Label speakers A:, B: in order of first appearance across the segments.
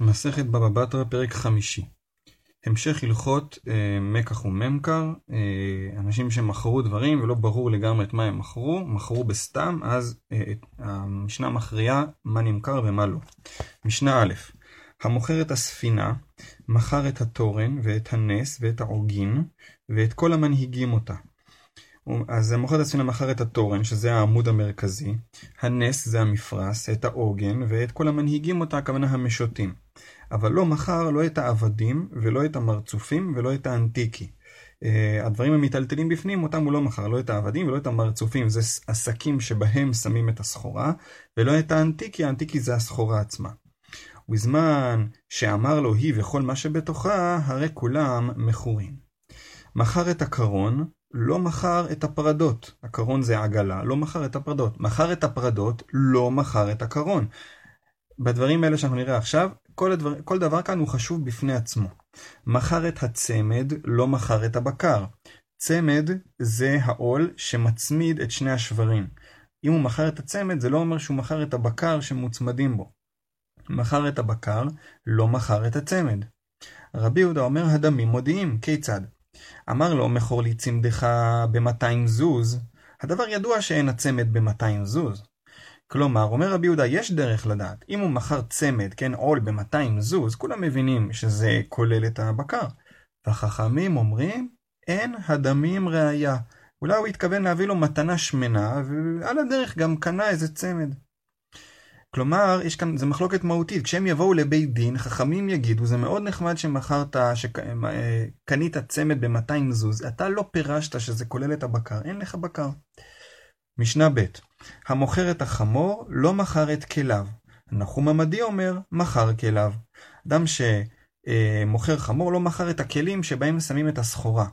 A: מסכת בבא בתרא, פרק חמישי. המשך הלכות אה, מקח וממכר, אה, אנשים שמכרו דברים ולא ברור לגמרי את מה הם מכרו, מכרו בסתם, אז אה, המשנה מכריעה מה נמכר ומה לא. משנה א', המוכר את הספינה, מכר את התורן ואת הנס ואת העוגין ואת כל המנהיגים אותה. אז המוכר הספינה מכר את התורן, שזה העמוד המרכזי, הנס זה המפרש, את העוגן, ואת כל המנהיגים אותה, הכוונה המשוטים. אבל לא מכר לא את העבדים, ולא את המרצופים, ולא את האנטיקי. Uh, הדברים המיטלטלים בפנים, אותם הוא לא מכר, לא את העבדים ולא את המרצופים, זה עסקים שבהם שמים את הסחורה, ולא את האנטיקי, האנטיקי זה הסחורה עצמה. ובזמן שאמר לו היא וכל מה שבתוכה, הרי כולם מכורים. מכר את הקרון, לא מכר את הפרדות. הקרון זה עגלה, לא מכר את הפרדות. מכר את הפרדות, לא מכר את הקרון. בדברים האלה שאנחנו נראה עכשיו, כל, הדבר, כל דבר כאן הוא חשוב בפני עצמו. מכר את הצמד, לא מכר את הבקר. צמד זה העול שמצמיד את שני השברים. אם הוא מכר את הצמד, זה לא אומר שהוא מכר את הבקר שמוצמדים בו. מכר את הבקר, לא מכר את הצמד. רבי יהודה אומר, הדמים מודיעים, כיצד? אמר לו, מכור לי צמדך ב-200 זוז, הדבר ידוע שאין הצמד ב-200 זוז. כלומר, אומר רבי יהודה, יש דרך לדעת. אם הוא מכר צמד, כן, עול ב-200 זוז, כולם מבינים שזה כולל את הבקר. והחכמים אומרים, אין הדמים ראייה. אולי הוא התכוון להביא לו מתנה שמנה, ועל הדרך גם קנה איזה צמד. כלומר, יש כאן, זה מחלוקת מהותית. כשהם יבואו לבית דין, חכמים יגידו, זה מאוד נחמד שמכרת, שקנית צמד ב-200 זוז, אתה לא פירשת שזה כולל את הבקר, אין לך בקר. משנה ב' המוכר את החמור לא מכר את כליו. נחום עמדי אומר, מכר כליו. אדם שמוכר חמור לא מכר את הכלים שבהם שמים את הסחורה.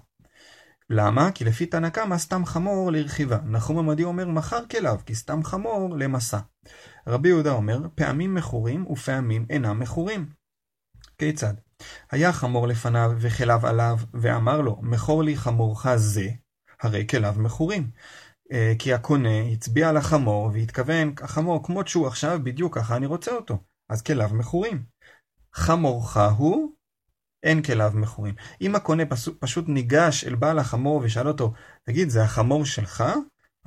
A: למה? כי לפי תנא קמא סתם חמור לרכיבה. נחום עמדי אומר מכר כליו, כי סתם חמור למסע. רבי יהודה אומר, פעמים מכורים ופעמים אינם מכורים. כיצד? היה חמור לפניו וכליו עליו, ואמר לו, מכור לי חמורך זה, הרי כליו מכורים. אה, כי הקונה הצביע על החמור והתכוון, החמור כמות שהוא עכשיו, בדיוק ככה אני רוצה אותו. אז כליו מכורים. חמורך הוא, אין כליו מכורים. אם הקונה פשוט ניגש אל בעל החמור ושאל אותו, תגיד, זה החמור שלך?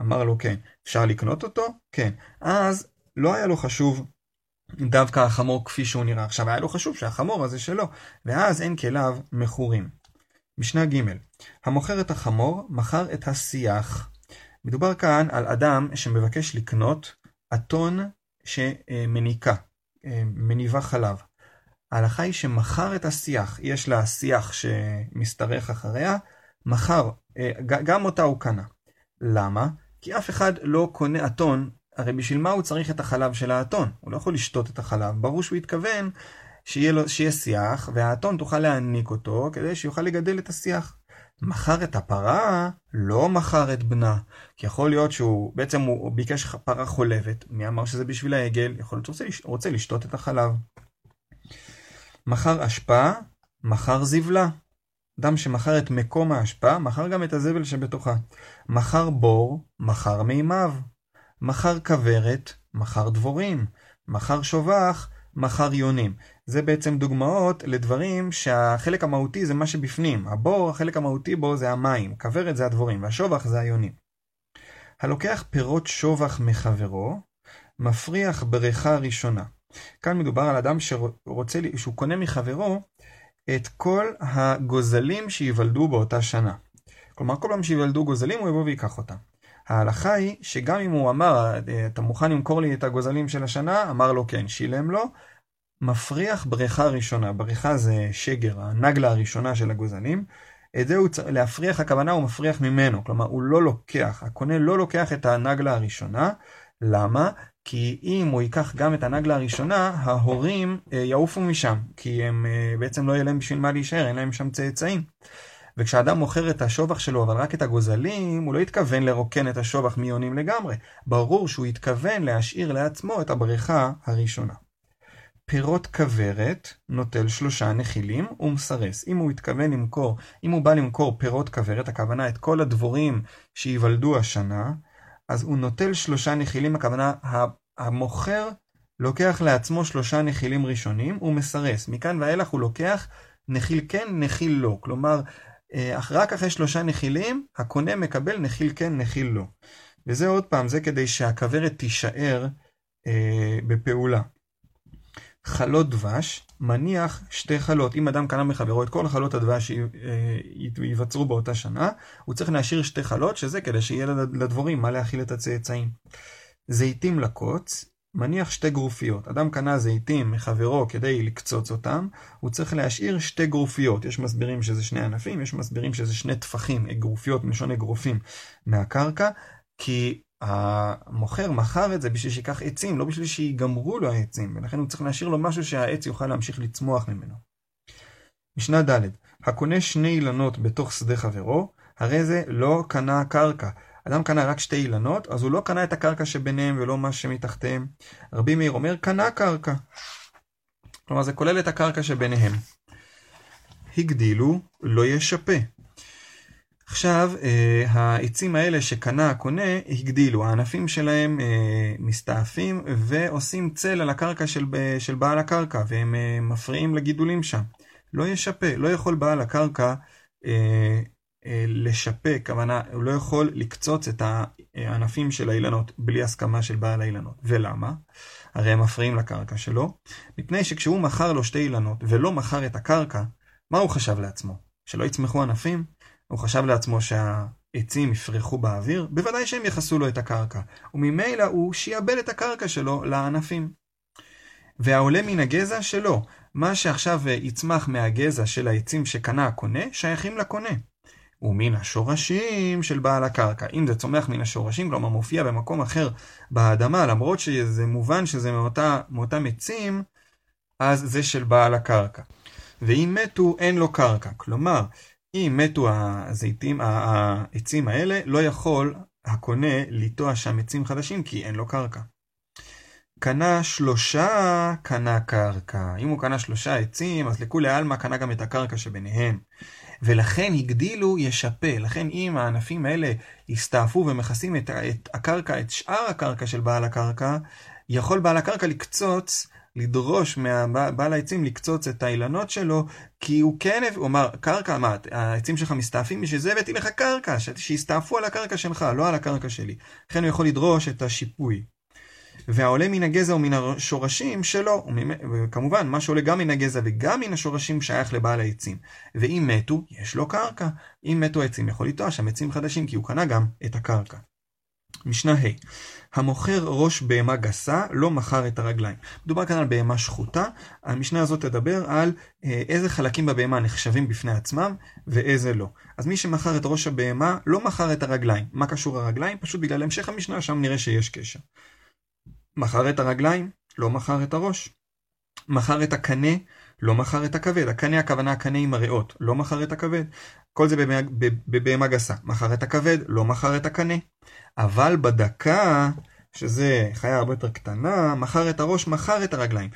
A: אמר לו, כן. אפשר לקנות אותו? כן. אז לא היה לו חשוב דווקא החמור כפי שהוא נראה עכשיו, היה לו חשוב שהחמור הזה שלו, ואז אין כליו מכורים. משנה ג' המוכר את החמור, מכר את השיח. מדובר כאן על אדם שמבקש לקנות אתון שמניקה, מניבה חלב. ההלכה היא שמכר את השיח, יש לה שיח שמשתרך אחריה, מכר, גם אותה הוא קנה. למה? כי אף אחד לא קונה אתון, הרי בשביל מה הוא צריך את החלב של האתון? הוא לא יכול לשתות את החלב, ברור שהוא התכוון שיהיה, לו, שיהיה שיח, והאתון תוכל להעניק אותו כדי שיוכל לגדל את השיח. מכר את הפרה, לא מכר את בנה. כי יכול להיות שהוא, בעצם הוא ביקש פרה חולבת. מי אמר שזה בשביל העגל? יכול להיות שהוא רוצה לשתות את החלב. מכר אשפה, מכר זבלה. אדם שמכר את מקום האשפה, מכר גם את הזבל שבתוכה. מכר בור, מכר מימיו. מכר כוורת, מכר דבורים. מכר שובח, מחר יונים. זה בעצם דוגמאות לדברים שהחלק המהותי זה מה שבפנים. הבור, החלק המהותי בו זה המים, כוורת זה הדבורים, והשובח זה היונים. הלוקח פירות שובח מחברו, מפריח בריכה ראשונה. כאן מדובר על אדם שרוצה, שהוא קונה מחברו את כל הגוזלים שייוולדו באותה שנה. כלומר, כל פעם שייוולדו גוזלים הוא יבוא ויקח אותם. ההלכה היא שגם אם הוא אמר, אתה מוכן למכור לי את הגוזלים של השנה? אמר לו כן, שילם לו. מפריח בריכה ראשונה, בריכה זה שגר, הנגלה הראשונה של הגוזלים. את זה הוא צריך, להפריח הכוונה הוא מפריח ממנו, כלומר הוא לא לוקח, הקונה לא לוקח את הנגלה הראשונה. למה? כי אם הוא ייקח גם את הנגלה הראשונה, ההורים אה, יעופו משם, כי הם אה, בעצם לא יהיה להם בשביל מה להישאר, אין להם שם צאצאים. וכשאדם מוכר את השובח שלו, אבל רק את הגוזלים, הוא לא התכוון לרוקן את השובח מיונים לגמרי. ברור שהוא התכוון להשאיר לעצמו את הבריכה הראשונה. פירות כוורת נוטל שלושה נחילים ומסרס. אם הוא התכוון למכור, אם הוא בא למכור פירות כוורת, הכוונה את כל הדבורים שייוולדו השנה, אז הוא נוטל שלושה נחילים, הכוונה המוכר לוקח לעצמו שלושה נחילים ראשונים, הוא מסרס. מכאן ואילך הוא לוקח נחיל כן, נחיל לא. כלומר, אה, רק אחרי שלושה נחילים, הקונה מקבל נחיל כן, נחיל לא. וזה עוד פעם, זה כדי שהכוורת תישאר אה, בפעולה. חלות דבש, מניח שתי חלות. אם אדם קנה מחברו את כל חלות הדבש שייווצרו אה, באותה שנה, הוא צריך להשאיר שתי חלות, שזה כדי שיהיה לדבורים מה להאכיל את הצאצאים. זיתים לקוץ, מניח שתי גרופיות. אדם קנה זיתים מחברו כדי לקצוץ אותם, הוא צריך להשאיר שתי גרופיות. יש מסבירים שזה שני ענפים, יש מסבירים שזה שני טפחים, גרופיות מלשון אגרופים מהקרקע, כי המוכר מכר את זה בשביל שיקח עצים, לא בשביל שיגמרו לו העצים, ולכן הוא צריך להשאיר לו משהו שהעץ יוכל להמשיך לצמוח ממנו. משנה ד' הקונה שני אילנות בתוך שדה חברו, הרי זה לא קנה קרקע. אדם קנה רק שתי אילנות, אז הוא לא קנה את הקרקע שביניהם ולא מה שמתחתיהם. רבי מאיר אומר, קנה קרקע. כלומר, זה כולל את הקרקע שביניהם. הגדילו, לא ישפה. עכשיו, אה, העצים האלה שקנה הקונה הגדילו, הענפים שלהם אה, מסתעפים ועושים צל על הקרקע של, של בעל הקרקע, והם אה, מפריעים לגידולים שם. לא ישפה, לא יכול בעל הקרקע לשפה, כוונה, הוא לא יכול לקצוץ את הענפים של האילנות בלי הסכמה של בעל האילנות. ולמה? הרי הם מפריעים לקרקע שלו, מפני שכשהוא מכר לו שתי אילנות ולא מכר את הקרקע, מה הוא חשב לעצמו? שלא יצמחו ענפים? הוא חשב לעצמו שהעצים יפרחו באוויר? בוודאי שהם יחסו לו את הקרקע, וממילא הוא שיעבד את הקרקע שלו לענפים. והעולה מן הגזע שלו, מה שעכשיו יצמח מהגזע של העצים שקנה הקונה, שייכים לקונה. ומן השורשים של בעל הקרקע. אם זה צומח מן השורשים, כלומר מופיע במקום אחר באדמה, למרות שזה מובן שזה מאותה, מאותם עצים, אז זה של בעל הקרקע. ואם מתו, אין לו קרקע. כלומר, אם מתו הזיתים, העצים האלה, לא יכול הקונה לטוע שם עצים חדשים, כי אין לו קרקע. קנה שלושה, קנה קרקע. אם הוא קנה שלושה עצים, אז לכולי עלמא קנה גם את הקרקע שביניהם. ולכן הגדילו ישפה. לכן אם הענפים האלה הסתעפו ומכסים את, את הקרקע, את שאר הקרקע של בעל הקרקע, יכול בעל הקרקע לקצוץ, לדרוש מבעל העצים לקצוץ את האילנות שלו, כי הוא כן, הוא אמר, קרקע, מה, העצים שלך מסתעפים, בשביל זה הבאתי לך קרקע, שיסתעפו על הקרקע שלך, לא על הקרקע שלי. לכן הוא יכול לדרוש את השיפוי. והעולה מן הגזע ומן השורשים שלו, וכמובן, מה שעולה גם מן הגזע וגם מן השורשים שייך לבעל העצים. ואם מתו, יש לו קרקע. אם מתו העצים, יכול לטוע שם עצים חדשים, כי הוא קנה גם את הקרקע. משנה ה' המוכר ראש בהמה גסה לא מכר את הרגליים. מדובר כאן על בהמה שחוטה. המשנה הזאת תדבר על אה, איזה חלקים בבהמה נחשבים בפני עצמם ואיזה לא. אז מי שמכר את ראש הבהמה לא מכר את הרגליים. מה קשור הרגליים? פשוט בגלל המשך המשנה, שם נראה שיש קשר. מכר את הרגליים, לא מכר את הראש. מכר את הקנה, לא מכר את הכבד. הקנה הכוונה הקנה עם הריאות, לא מכר את הכבד. כל זה בבהמה גסה. מכר את הכבד, לא מכר את הקנה. אבל בדקה, שזה חיה הרבה יותר קטנה, מכר את הראש, מכר את הרגליים.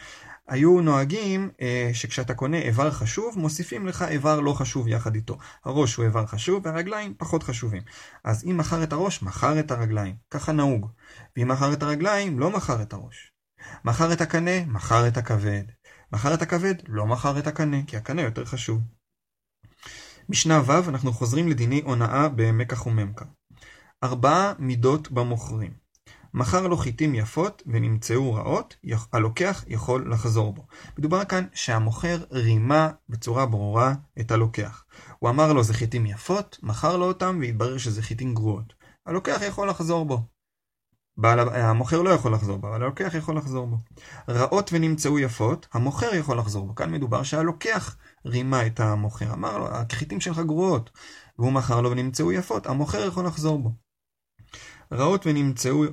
A: היו נוהגים אה, שכשאתה קונה איבר חשוב, מוסיפים לך איבר לא חשוב יחד איתו. הראש הוא איבר חשוב והרגליים פחות חשובים. אז אם מכר את הראש, מכר את הרגליים. ככה נהוג. ואם מכר את הרגליים, לא מכר את הראש. מכר את הקנה, מכר את הכבד. מכר את הכבד, לא מכר את הקנה, כי הקנה יותר חשוב. משנה ו', אנחנו חוזרים לדיני הונאה במקח וממכר. ארבעה מידות במוכרים. מכר לו חיטים יפות ונמצאו רעות, הלוקח יכול לחזור בו. מדובר כאן שהמוכר רימה בצורה ברורה את הלוקח. הוא אמר לו זה חיטים יפות, מכר לו אותם והתברר שזה חיטים גרועות. הלוקח יכול לחזור בו. בעל, המוכר לא יכול לחזור בו, אבל הלוקח יכול לחזור בו. רעות ונמצאו יפות, המוכר יכול לחזור בו. כאן מדובר שהלוקח רימה את המוכר. אמר לו, החיטים שלך גרועות. והוא מכר לו ונמצאו יפות, המוכר יכול לחזור בו. רעות ונמצאו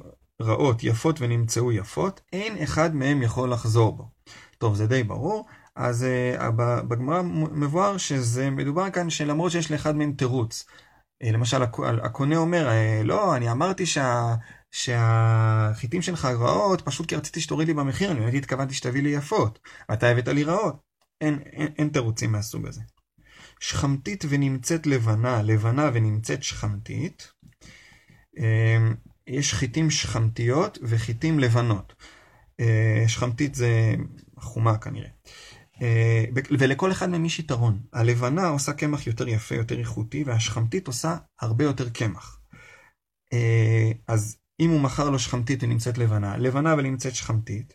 A: רעות, יפות ונמצאו יפות, אין אחד מהם יכול לחזור בו. טוב, זה די ברור. אז uh, בגמרא מבואר שזה מדובר כאן שלמרות שיש לאחד מהם תירוץ. Uh, למשל, הקונה אומר, לא, אני אמרתי שה, שהחיטים שלך רעות, פשוט כי רציתי שתוריד לי במחיר, אני באמת התכוונתי שתביא לי יפות. ואתה הבאת לי רעות. אין, אין, אין תירוצים מהסוג הזה. שכמתית ונמצאת לבנה, לבנה ונמצאת שכמתית. יש חיטים שכמתיות וחיטים לבנות. שחמתית זה חומה כנראה. ולכל אחד מהם יש יתרון. הלבנה עושה קמח יותר יפה, יותר איכותי, והשחמתית עושה הרבה יותר קמח. אז אם הוא מכר לו שחמתית ונמצאת לבנה, לבנה ונמצאת שחמתית,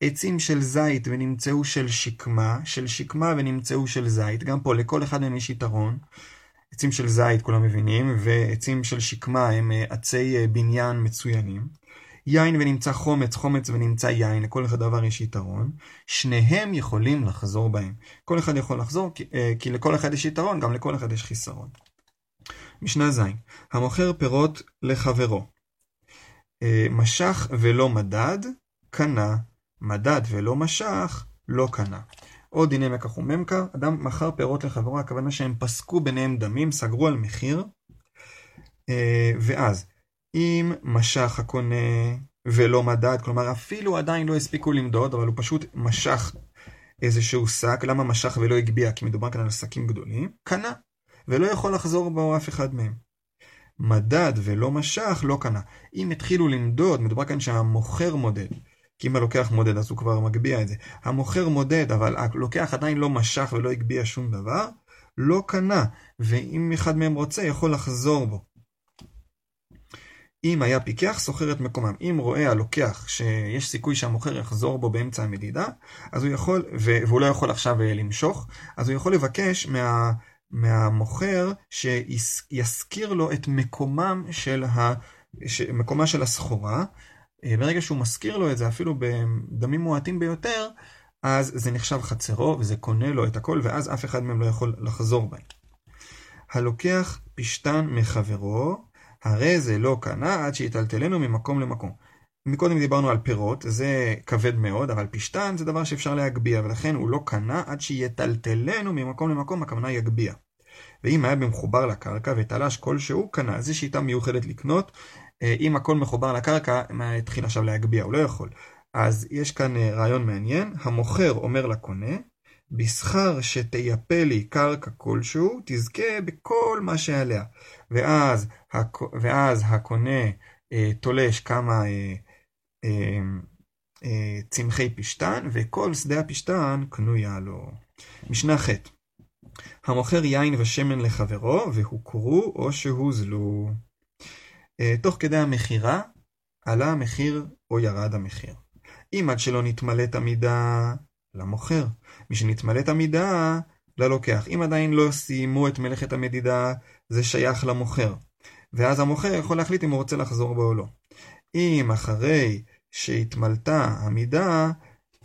A: עצים של זית ונמצאו של שקמה, של שקמה ונמצאו של זית, גם פה לכל אחד מהם יש יתרון. עצים של זית כולם מבינים, ועצים של שקמה הם אה, עצי אה, בניין מצוינים. יין ונמצא חומץ, חומץ ונמצא יין, לכל אחד דבר יש יתרון. שניהם יכולים לחזור בהם. כל אחד יכול לחזור, כי, אה, כי לכל אחד יש יתרון, גם לכל אחד יש חיסרון. משנה ז' המוכר פירות לחברו. משך ולא מדד, קנה. מדד ולא משך, לא קנה. עוד דיני מקח וממכר, אדם מכר פירות לחברו, הכוונה שהם פסקו ביניהם דמים, סגרו על מחיר, אה, ואז אם משך הקונה ולא מדד, כלומר אפילו עדיין לא הספיקו למדוד, אבל הוא פשוט משך איזשהו שק, למה משך ולא הגביה? כי מדובר כאן על שקים גדולים, קנה, ולא יכול לחזור בו אף אחד מהם. מדד ולא משך, לא קנה. אם התחילו למדוד, מדובר כאן שהמוכר מודד. כי אם הלוקח מודד אז הוא כבר מגביה את זה. המוכר מודד, אבל הלוקח עדיין לא משך ולא הגביה שום דבר, לא קנה, ואם אחד מהם רוצה, יכול לחזור בו. אם היה פיקח, סוחר את מקומם. אם רואה הלוקח שיש סיכוי שהמוכר יחזור בו באמצע המדידה, אז הוא יכול, והוא לא יכול עכשיו אה, למשוך, אז הוא יכול לבקש מה, מהמוכר שישכיר לו את מקומם של ה... מקומה של הסחורה, אה, ברגע שהוא מזכיר לו את זה, אפילו בדמים מועטים ביותר, אז זה נחשב חצרו, וזה קונה לו את הכל, ואז אף אחד מהם לא יכול לחזור בהם. הלוקח פשתן מחברו, הרי זה לא קנה עד שיטלטלנו ממקום למקום. מקודם דיברנו על פירות, זה כבד מאוד, אבל פשתן זה דבר שאפשר להגביה, ולכן הוא לא קנה עד שיטלטלנו ממקום למקום, הכוונה יגביה. ואם היה במחובר לקרקע ותלש כלשהו, קנה. זו שיטה מיוחדת לקנות, אה, אם הכל מחובר לקרקע, מה התחיל עכשיו להגביה? הוא לא יכול. אז יש כאן אה, רעיון מעניין, המוכר אומר לקונה, בשכר שתייפה לי קרקע כלשהו, תזכה בכל מה שעליה. ואז, ואז הקונה אה, תולש כמה צמחי פשתן, וכל שדה הפשתן קנויה לו. משנה ח' המוכר יין ושמן לחברו, והוכרו או שהוזלו. אה, תוך כדי המכירה, עלה המחיר או ירד המחיר. אם עד שלא נתמלאת המידה, למוכר. משנתמלאת המידה, ללוקח. אם עדיין לא סיימו את מלאכת המדידה, זה שייך למוכר. ואז המוכר יכול להחליט אם הוא רוצה לחזור בו או לא. אם אחרי שהתמלתה המידה,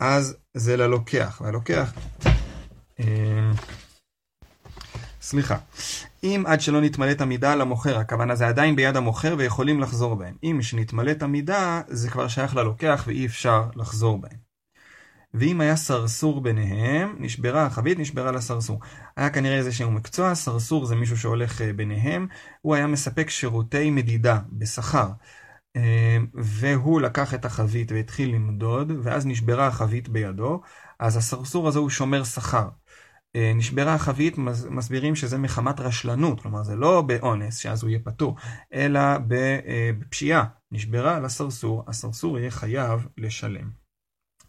A: אז זה ללוקח. והלוקח... אה, סליחה. אם עד שלא נתמלאת המידה למוכר, הכוונה זה עדיין ביד המוכר ויכולים לחזור בהם. אם שנתמלאת המידה, זה כבר שייך ללוקח ואי אפשר לחזור בהם. ואם היה סרסור ביניהם, נשברה החבית, נשברה לסרסור. היה כנראה איזשהו מקצוע, סרסור זה מישהו שהולך אה, ביניהם, הוא היה מספק שירותי מדידה בשכר. אה, והוא לקח את החבית והתחיל למדוד, ואז נשברה החבית בידו, אז הסרסור הזה הוא שומר שכר. אה, נשברה החבית, מסבירים שזה מחמת רשלנות, כלומר זה לא באונס, שאז הוא יהיה פטור, אלא אה, בפשיעה. נשברה לסרסור, הסרסור יהיה חייב לשלם.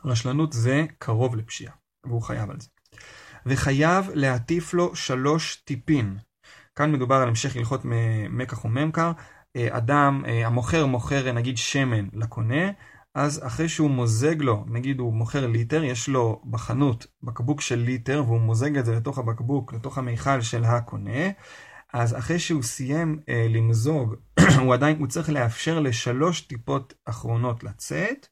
A: רשלנות זה קרוב לפשיעה, והוא חייב על זה. וחייב להטיף לו שלוש טיפין. כאן מדובר על המשך הלכות מקח וממכר. אה, אדם, המוכר מוכר נגיד שמן לקונה, אז אחרי שהוא מוזג לו, נגיד הוא מוכר ליטר, יש לו בחנות בקבוק של ליטר, והוא מוזג את זה לתוך הבקבוק, לתוך המיכל של הקונה, אז אחרי שהוא סיים אה, למזוג, הוא עדיין, הוא צריך לאפשר לשלוש טיפות אחרונות לצאת,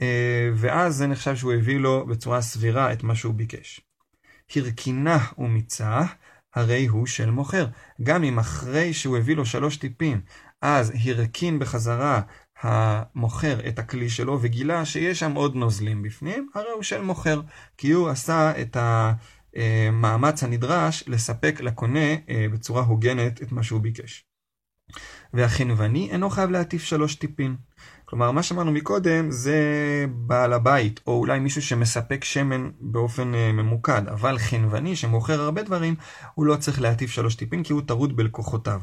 A: אה, ואז זה נחשב שהוא הביא לו בצורה סבירה את מה שהוא ביקש. הרכינה ומיצה, הרי הוא של מוכר. גם אם אחרי שהוא הביא לו שלוש טיפים, אז הרכין בחזרה המוכר את הכלי שלו וגילה שיש שם עוד נוזלים בפנים, הרי הוא של מוכר, כי הוא עשה את המאמץ הנדרש לספק לקונה אה, בצורה הוגנת את מה שהוא ביקש. והחנווני אינו חייב להטיף שלוש טיפין. כלומר, מה שאמרנו מקודם זה בעל הבית, או אולי מישהו שמספק שמן באופן uh, ממוקד, אבל חנווני שמוכר הרבה דברים, הוא לא צריך להטיף שלוש טיפין כי הוא טרוד בלקוחותיו.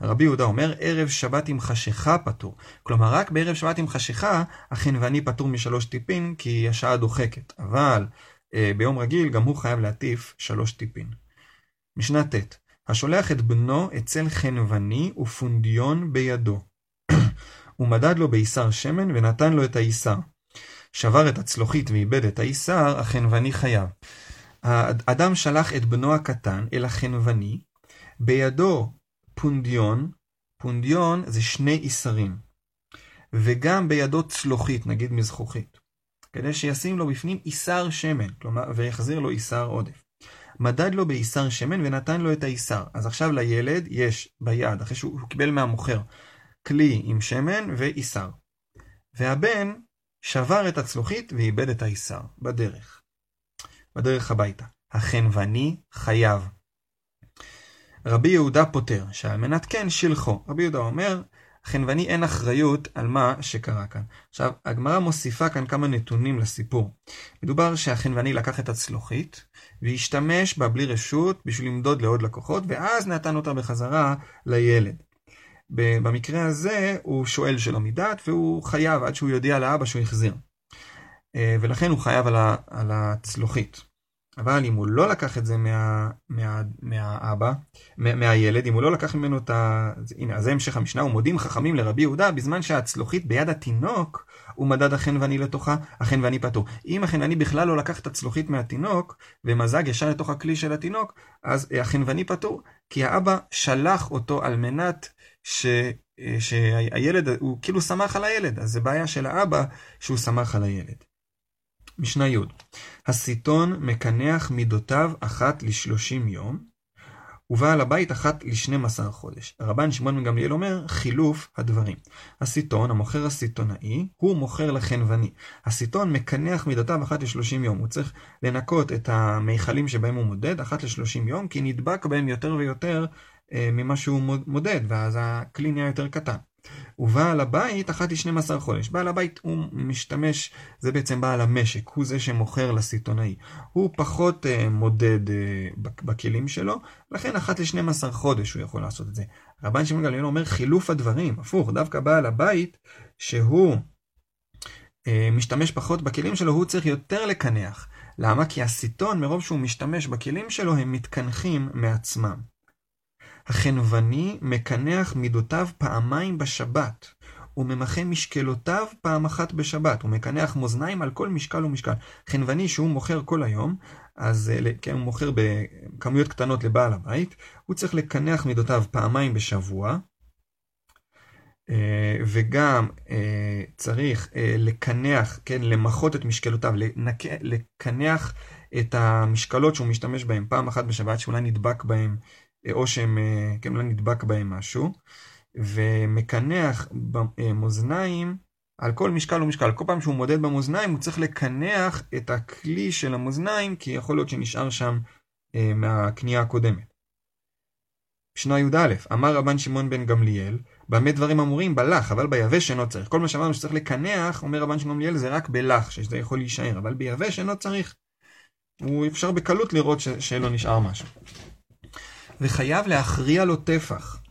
A: רבי יהודה אומר, ערב שבת עם חשיכה פטור. כלומר, רק בערב שבת עם חשיכה, החנווני פטור משלוש טיפין כי השעה דוחקת. אבל uh, ביום רגיל גם הוא חייב להטיף שלוש טיפין. משנה ט' השולח את בנו אצל חנווני ופונדיון בידו. הוא מדד לו בעיסר שמן ונתן לו את העיסר. שבר את הצלוחית ואיבד את העיסר, החנווני חייב. האדם שלח את בנו הקטן אל החנווני, בידו פונדיון, פונדיון זה שני עיסרים, וגם בידו צלוחית, נגיד מזכוכית, כדי שישים לו בפנים עיסר שמן, כלומר, ויחזיר לו עיסר עודף. מדד לו בעיסר שמן ונתן לו את העיסר. אז עכשיו לילד יש ביד, אחרי שהוא קיבל מהמוכר, כלי עם שמן ועיסר. והבן שבר את הצלוחית ואיבד את העיסר בדרך. בדרך הביתה. החנווני חייב. רבי יהודה פותר, שעל מנת כן שילחו. רבי יהודה אומר, חנווני אין אחריות על מה שקרה כאן. עכשיו, הגמרא מוסיפה כאן כמה נתונים לסיפור. מדובר שהחנווני לקח את הצלוחית, והשתמש בה בלי רשות בשביל למדוד לעוד לקוחות, ואז נתן אותה בחזרה לילד. במקרה הזה הוא שואל שלא מדעת, והוא חייב עד שהוא יודיע לאבא שהוא החזיר. אה, ולכן הוא חייב על הצלוחית. אבל אם הוא לא לקח את זה מה, מה, מהאבא, מה, מהילד, אם הוא לא לקח ממנו את ה... הנה, אז זה המשך המשנה, ומודים חכמים לרבי יהודה, בזמן שהצלוחית ביד התינוק, הוא מדד החנווני לתוכה, החנווני פטור. אם החנווני בכלל לא לקח את הצלוחית מהתינוק, ומזג ישר לתוך הכלי של התינוק, אז החנווני פטור, כי האבא שלח אותו על מנת ש... שהילד, הוא כאילו שמח על הילד, אז זה בעיה של האבא שהוא שמח על הילד. משנה י' הסיטון מקנח מידותיו אחת לשלושים יום, ובעל הבית אחת לשנים עשר חודש. רבן שמעון בן גמליאל אומר, חילוף הדברים. הסיטון, המוכר הסיטונאי, הוא מוכר לחנווני. הסיטון מקנח מידותיו אחת לשלושים יום. הוא צריך לנקות את המיכלים שבהם הוא מודד אחת לשלושים יום, כי נדבק בהם יותר ויותר אה, ממה שהוא מודד, ואז הכלי נהיה יותר קטן. ובעל הבית אחת לשנים עשר חודש. בעל הבית הוא משתמש, זה בעצם בעל המשק, הוא זה שמוכר לסיטונאי. הוא פחות uh, מודד uh, בכלים שלו, לכן אחת לשנים עשר חודש הוא יכול לעשות את זה. רבן שמעון גליון אומר חילוף הדברים, הפוך, דווקא בעל הבית, שהוא uh, משתמש פחות בכלים שלו, הוא צריך יותר לקנח. למה? כי הסיטון, מרוב שהוא משתמש בכלים שלו, הם מתקנחים מעצמם. החנווני מקנח מידותיו פעמיים בשבת, וממחה משקלותיו פעם אחת בשבת. הוא מקנח מאזניים על כל משקל ומשקל. חנווני שהוא מוכר כל היום, אז אה, כן, הוא מוכר בכמויות קטנות לבעל הבית, הוא צריך לקנח מידותיו פעמיים בשבוע, אה, וגם אה, צריך לקנח, כן, למחות את משקלותיו, לקנח את המשקלות שהוא משתמש בהן פעם אחת בשבת, שאולי נדבק בהן או שהם, אה, כן, אולי נדבק בהם משהו, ומקנח במאזניים על כל משקל ומשקל. כל פעם שהוא מודד במאזניים הוא צריך לקנח את הכלי של המאזניים, כי יכול להיות שנשאר שם אה, מהקנייה הקודמת. משנה י"א, אמר רבן שמעון בן גמליאל, במה דברים אמורים? בלח, אבל ביבש אינו צריך. כל מה שאמרנו שצריך לקנח, אומר רבן שמעון גמליאל, זה רק בלח, שזה יכול להישאר, אבל ביבש אינו צריך. הוא אפשר בקלות לראות שלא נשאר משהו. וחייב להכריע לו טפח.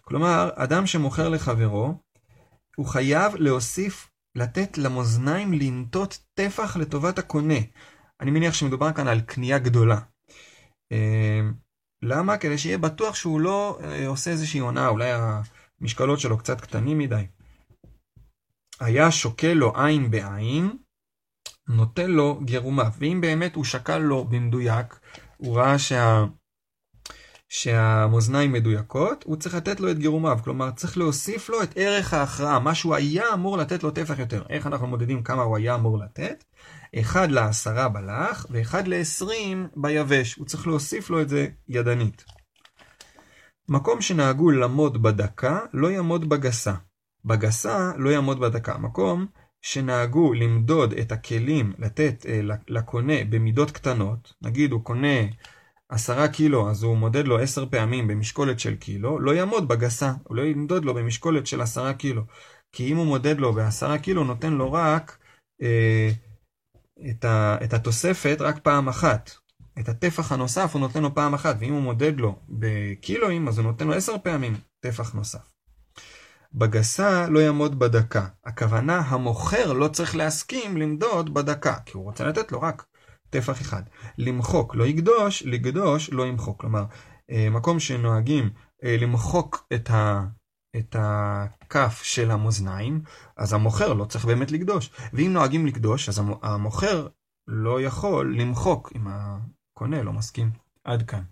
A: כלומר, אדם שמוכר לחברו, הוא חייב להוסיף, לתת למאזניים לנטות טפח לטובת הקונה. אני מניח שמדובר כאן על קנייה גדולה. אה, למה? כדי שיהיה בטוח שהוא לא אה, עושה איזושהי הונאה, אולי המשקלות שלו קצת קטנים מדי. היה שוקל לו עין בעין, נוטל לו גרומיו. ואם באמת הוא שקל לו במדויק, הוא ראה שה... שהמאזניים מדויקות, הוא צריך לתת לו את גירומיו, כלומר צריך להוסיף לו את ערך ההכרעה, מה שהוא היה אמור לתת לו טפח יותר. איך אנחנו מודדים כמה הוא היה אמור לתת? אחד לעשרה בלח ואחד לעשרים ביבש, הוא צריך להוסיף לו את זה ידנית. מקום שנהגו למוד בדקה, לא יעמוד בגסה. בגסה לא יעמוד בדקה. מקום שנהגו למדוד את הכלים, לתת אה, לקונה במידות קטנות, נגיד הוא קונה עשרה קילו, אז הוא מודד לו עשר פעמים במשקולת של קילו, לא יעמוד בגסה, הוא לא ימדוד לו במשקולת של עשרה קילו. כי אם הוא מודד לו בעשרה קילו, נותן לו רק אה, את, ה, את התוספת רק פעם אחת. את הטפח הנוסף הוא נותן לו פעם אחת, ואם הוא מודד לו בקילואים, אז הוא נותן לו עשר פעמים טפח נוסף. בגסה לא יעמוד בדקה. הכוונה, המוכר לא צריך להסכים למדוד בדקה, כי הוא רוצה לתת לו רק טפח אחד. למחוק לא יקדוש, לגדוש לא ימחוק. כלומר, אה, מקום שנוהגים אה, למחוק את, ה, את הכף של המאזניים, אז המוכר לא צריך באמת לקדוש. ואם נוהגים לקדוש, אז המוכר לא יכול למחוק אם הקונה לא מסכים. עד כאן.